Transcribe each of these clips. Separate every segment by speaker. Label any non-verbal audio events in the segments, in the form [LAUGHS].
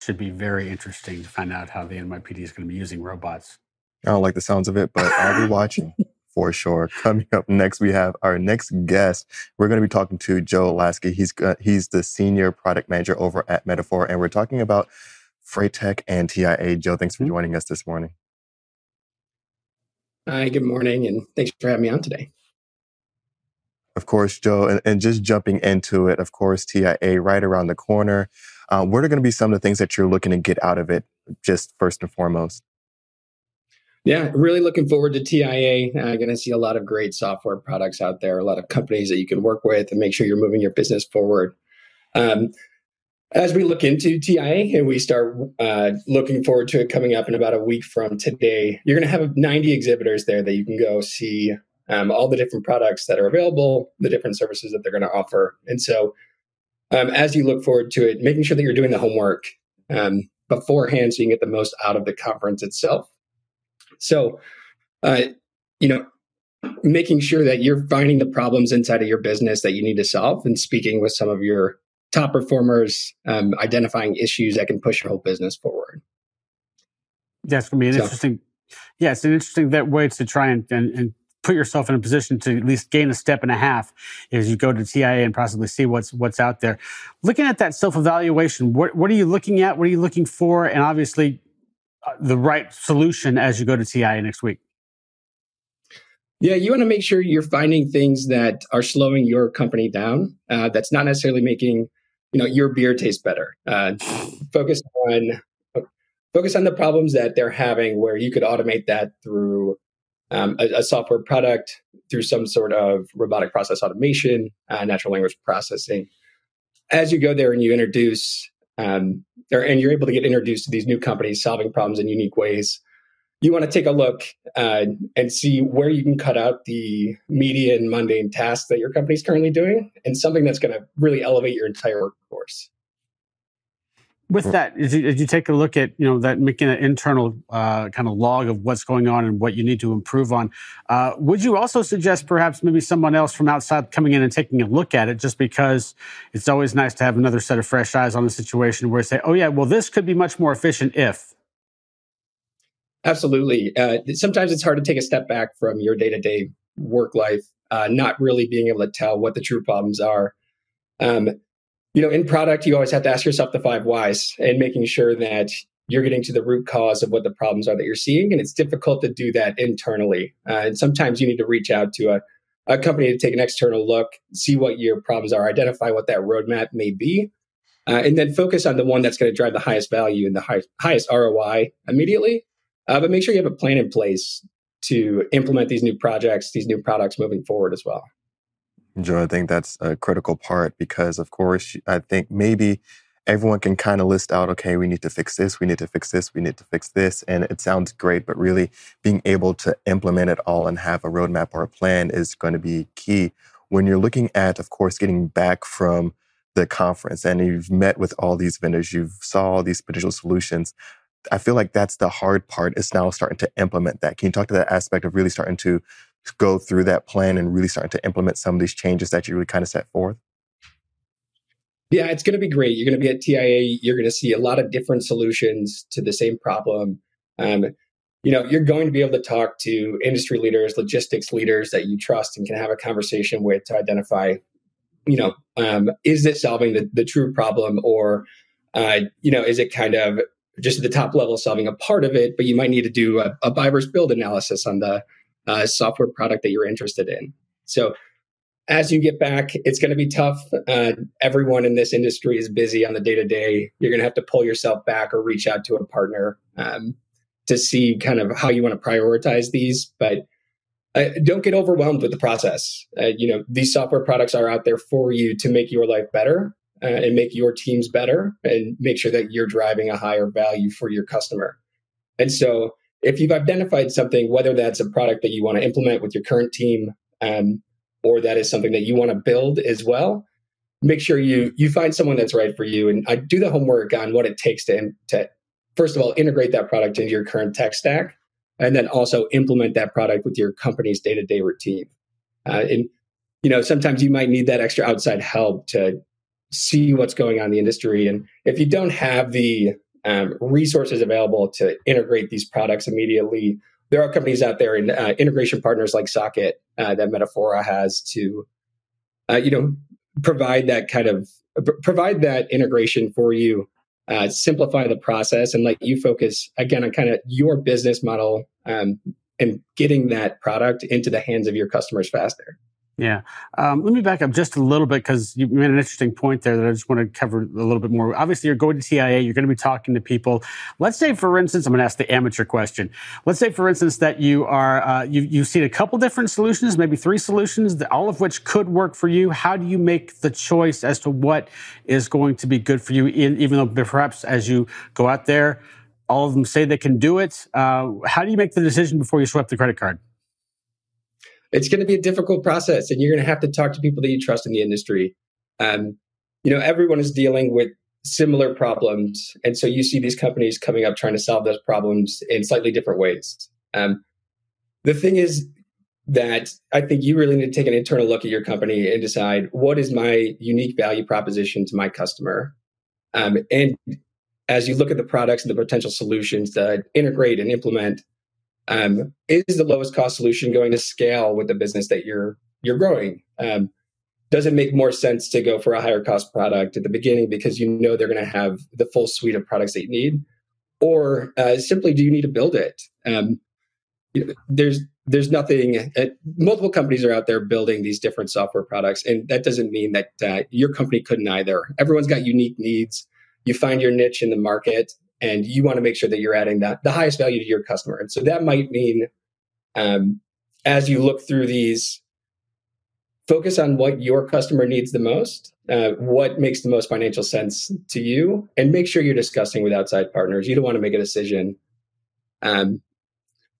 Speaker 1: should be very interesting to find out how the NYPD is going to be using robots.
Speaker 2: I don't like the sounds of it, but I'll be watching [LAUGHS] for sure. Coming up next, we have our next guest. We're going to be talking to Joe Laskey. He's uh, he's the senior product manager over at Metafora, and we're talking about Freight Tech and TIA. Joe, thanks for mm-hmm. joining us this morning.
Speaker 3: Hi, good morning, and thanks for having me on today.
Speaker 2: Of course, Joe, and, and just jumping into it, of course, TIA right around the corner. Uh, what are going to be some of the things that you're looking to get out of it, just first and foremost?
Speaker 3: Yeah, really looking forward to TIA. Uh, going to see a lot of great software products out there, a lot of companies that you can work with and make sure you're moving your business forward. Um, as we look into TIA and we start uh, looking forward to it coming up in about a week from today, you're going to have 90 exhibitors there that you can go see um, all the different products that are available, the different services that they're going to offer. And so, um, as you look forward to it, making sure that you're doing the homework um, beforehand so you can get the most out of the conference itself. So, uh, you know, making sure that you're finding the problems inside of your business that you need to solve and speaking with some of your top performers, um, identifying issues that can push your whole business forward.
Speaker 1: That's going to be an so, interesting, yeah, it's an interesting that way to try and, and, and put yourself in a position to at least gain a step and a half as you go to TIA and possibly see what's what's out there. Looking at that self evaluation, what what are you looking at? What are you looking for? And obviously, uh, the right solution as you go to TIA next week.
Speaker 3: Yeah, you want to make sure you're finding things that are slowing your company down. Uh, that's not necessarily making you know your beer taste better. Uh, focus on focus on the problems that they're having, where you could automate that through um, a, a, software product, through some sort of robotic process automation, uh, natural language processing. As you go there and you introduce, um, or, and you're able to get introduced to these new companies solving problems in unique ways, you want to take a look uh, and see where you can cut out the median mundane tasks that your company is currently doing and something that's going to really elevate your entire workforce
Speaker 1: with that did you, did you, take a look at you know that making an internal uh, kind of log of what's going on and what you need to improve on uh, would you also suggest perhaps maybe someone else from outside coming in and taking a look at it just because it's always nice to have another set of fresh eyes on the situation where say oh yeah well this could be much more efficient if
Speaker 3: Absolutely. Uh, sometimes it's hard to take a step back from your day to day work life, uh, not really being able to tell what the true problems are. Um, you know, in product, you always have to ask yourself the five whys and making sure that you're getting to the root cause of what the problems are that you're seeing. And it's difficult to do that internally. Uh, and sometimes you need to reach out to a, a company to take an external look, see what your problems are, identify what that roadmap may be, uh, and then focus on the one that's going to drive the highest value and the high, highest ROI immediately uh, but make sure you have a plan in place to implement these new projects, these new products moving forward as well.
Speaker 2: Joe, I think that's a critical part because, of course, I think maybe everyone can kind of list out, okay, we need to fix this, we need to fix this, we need to fix this. And it sounds great, but really being able to implement it all and have a roadmap or a plan is going to be key. When you're looking at, of course, getting back from the conference and you've met with all these vendors, you've saw all these potential solutions. I feel like that's the hard part is now starting to implement that. Can you talk to that aspect of really starting to go through that plan and really starting to implement some of these changes that you really kind of set forth?
Speaker 3: Yeah, it's going to be great. You're going to be at TIA. You're going to see a lot of different solutions to the same problem. Um, you know, you're going to be able to talk to industry leaders, logistics leaders that you trust and can have a conversation with to identify, you know, um, is this solving the, the true problem or, uh, you know, is it kind of just at the top level solving a part of it, but you might need to do a, a buy versus build analysis on the uh, software product that you're interested in. So as you get back, it's going to be tough. Uh, everyone in this industry is busy on the day to day. You're going to have to pull yourself back or reach out to a partner um, to see kind of how you want to prioritize these. But uh, don't get overwhelmed with the process. Uh, you know, these software products are out there for you to make your life better uh, and make your teams better and make sure that you're driving a higher value for your customer. And so, if you've identified something, whether that's a product that you want to implement with your current team, um, or that is something that you want to build as well, make sure you you find someone that's right for you. And I do the homework on what it takes to to first of all integrate that product into your current tech stack, and then also implement that product with your company's day to day routine. Uh, and you know, sometimes you might need that extra outside help to see what's going on in the industry. And if you don't have the um, resources available to integrate these products immediately. There are companies out there and uh, integration partners like Socket uh, that Metafora has to, uh, you know, provide that kind of provide that integration for you, uh, simplify the process, and let you focus again on kind of your business model um, and getting that product into the hands of your customers faster.
Speaker 1: Yeah. Um, let me back up just a little bit because you made an interesting point there that I just want to cover a little bit more. Obviously, you're going to TIA, you're going to be talking to people. Let's say, for instance, I'm going to ask the amateur question. Let's say, for instance, that you are uh, you you've seen a couple different solutions, maybe three solutions, all of which could work for you. How do you make the choice as to what is going to be good for you? Even though perhaps as you go out there, all of them say they can do it. Uh, how do you make the decision before you swipe the credit card?
Speaker 3: It's going to be a difficult process and you're going to have to talk to people that you trust in the industry. Um, you know everyone is dealing with similar problems and so you see these companies coming up trying to solve those problems in slightly different ways. Um, the thing is that i think you really need to take an internal look at your company and decide what is my unique value proposition to my customer. Um, and as you look at the products and the potential solutions to integrate and implement um, is the lowest cost solution going to scale with the business that you're you're growing? Um, does it make more sense to go for a higher cost product at the beginning because you know they're going to have the full suite of products that you need, or uh, simply do you need to build it? Um, there's there's nothing. Uh, multiple companies are out there building these different software products, and that doesn't mean that uh, your company couldn't either. Everyone's got unique needs. You find your niche in the market, and you want to make sure that you're adding that the highest value to your customer. And so that might mean um, as you look through these, focus on what your customer needs the most, uh, what makes the most financial sense to you, and make sure you're discussing with outside partners. You don't want to make a decision um,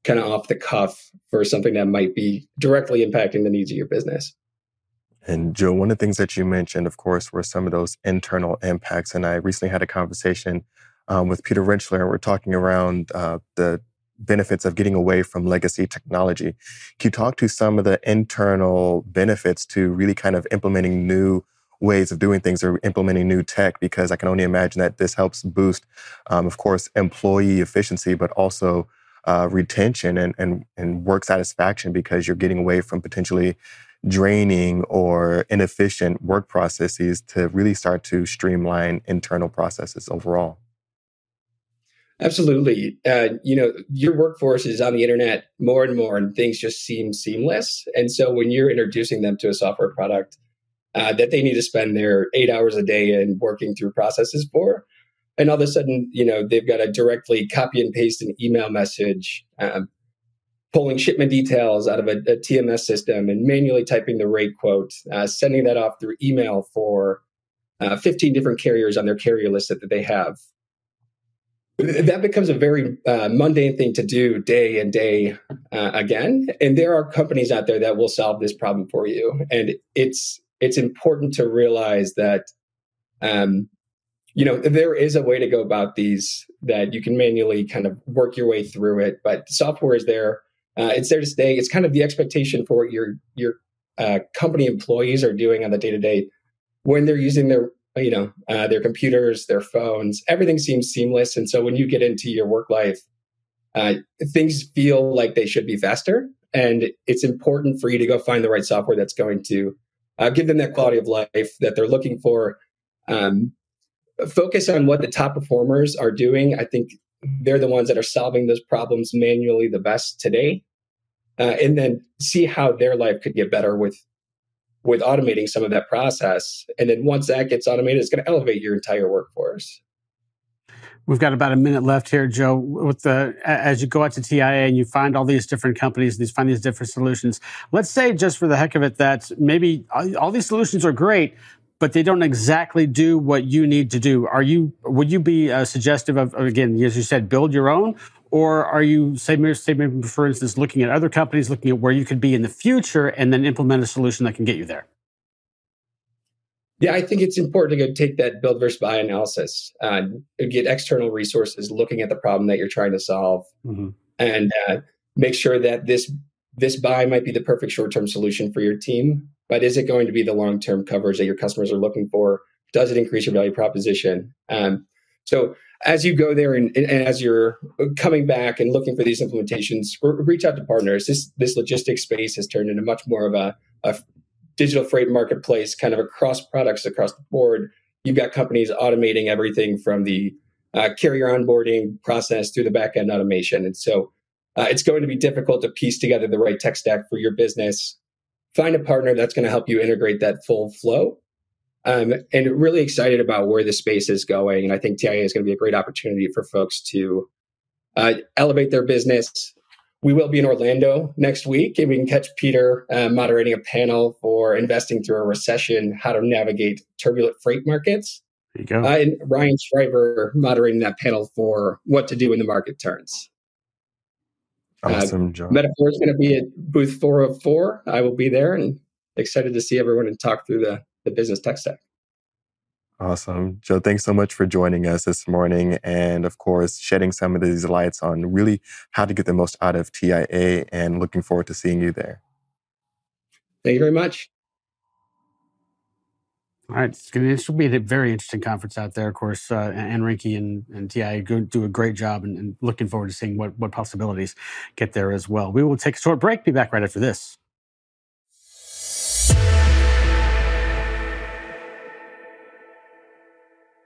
Speaker 3: kind of off the cuff for something that might be directly impacting the needs of your business.
Speaker 2: And Joe, one of the things that you mentioned, of course, were some of those internal impacts. And I recently had a conversation um, with Peter Rentschler, and we're talking around uh, the benefits of getting away from legacy technology. Can you talk to some of the internal benefits to really kind of implementing new ways of doing things or implementing new tech? Because I can only imagine that this helps boost, um, of course, employee efficiency, but also uh, retention and, and, and work satisfaction because you're getting away from potentially draining or inefficient work processes to really start to streamline internal processes overall.
Speaker 3: Absolutely. Uh, you know, your workforce is on the internet more and more, and things just seem seamless. And so when you're introducing them to a software product uh, that they need to spend their eight hours a day in working through processes for, and all of a sudden, you know, they've got to directly copy and paste an email message, um, pulling shipment details out of a, a, TMS system and manually typing the rate quote, uh, sending that off through email for uh, 15 different carriers on their carrier list that they have that becomes a very uh, mundane thing to do day and day uh, again. And there are companies out there that will solve this problem for you. And it's it's important to realize that um, you know there is a way to go about these that you can manually kind of work your way through it but software is there. Uh, it's there to stay. It's kind of the expectation for what your your uh, company employees are doing on the day to day when they're using their you know uh, their computers their phones everything seems seamless. And so when you get into your work life uh, things feel like they should be faster. And it's important for you to go find the right software that's going to uh, give them that quality of life that they're looking for. Um, focus on what the top performers are doing. I think they're the ones that are solving those problems manually the best today. Uh, and then see how their life could get better with with automating some of that process. And then once that gets automated, it's going to elevate your entire workforce.
Speaker 1: We've got about a minute left here, Joe. With the as you go out to TIA and you find all these different companies, and these find these different solutions. Let's say, just for the heck of it, that maybe all these solutions are great, but they don't exactly do what you need to do. Are you? Would you be uh, suggestive of again, as you said, build your own, or are you, say, say, maybe, for instance, looking at other companies, looking at where you could be in the future and then implement a solution that can get you there?
Speaker 3: Yeah, I think it's important to go take that build versus buy analysis, uh, get external resources looking at the problem that you're trying to solve, mm-hmm. and uh, make sure that this this buy might be the perfect short term solution for your team, but is it going to be the long term coverage that your customers are looking for? Does it increase your value proposition? Um, So as you go there and, and, as you're coming back and looking for these implementations, reach out to partners. This this logistics space has turned into much more of a, a digital freight marketplace, kind of across products across the board. You've got companies automating everything from the uh, carrier onboarding process through the backend automation, and so uh, it's going to be difficult to piece together the right tech stack for your business. Find a partner that's going to help you integrate that full flow um, and really excited about where the space is going. And I think TIA is going to be a great opportunity for folks to uh, elevate their business. We will be in Orlando next week, and we can catch Peter uh, moderating a panel for investing through a recession, how to navigate turbulent freight markets.
Speaker 1: There you go.
Speaker 3: Uh, and Ryan Schreiber moderating that panel for what to do when the market turns.
Speaker 2: Uh, awesome, Joe.
Speaker 3: Metafora is going to be at booth 404. I will be there and excited to see everyone and talk through the the business tech stack.
Speaker 2: Awesome. Joe, thanks so much for joining us this morning and, of course, shedding some of these lights on really how to get the most out of TIA and looking forward to seeing you there.
Speaker 3: Thank you very much.
Speaker 1: All right, it's going to be a very interesting conference out there. Of course, uh, Anne Reinke and, and TIA do a great job, and, and looking forward to seeing what, what possibilities get there as well. We will take a short break. Be back right after this.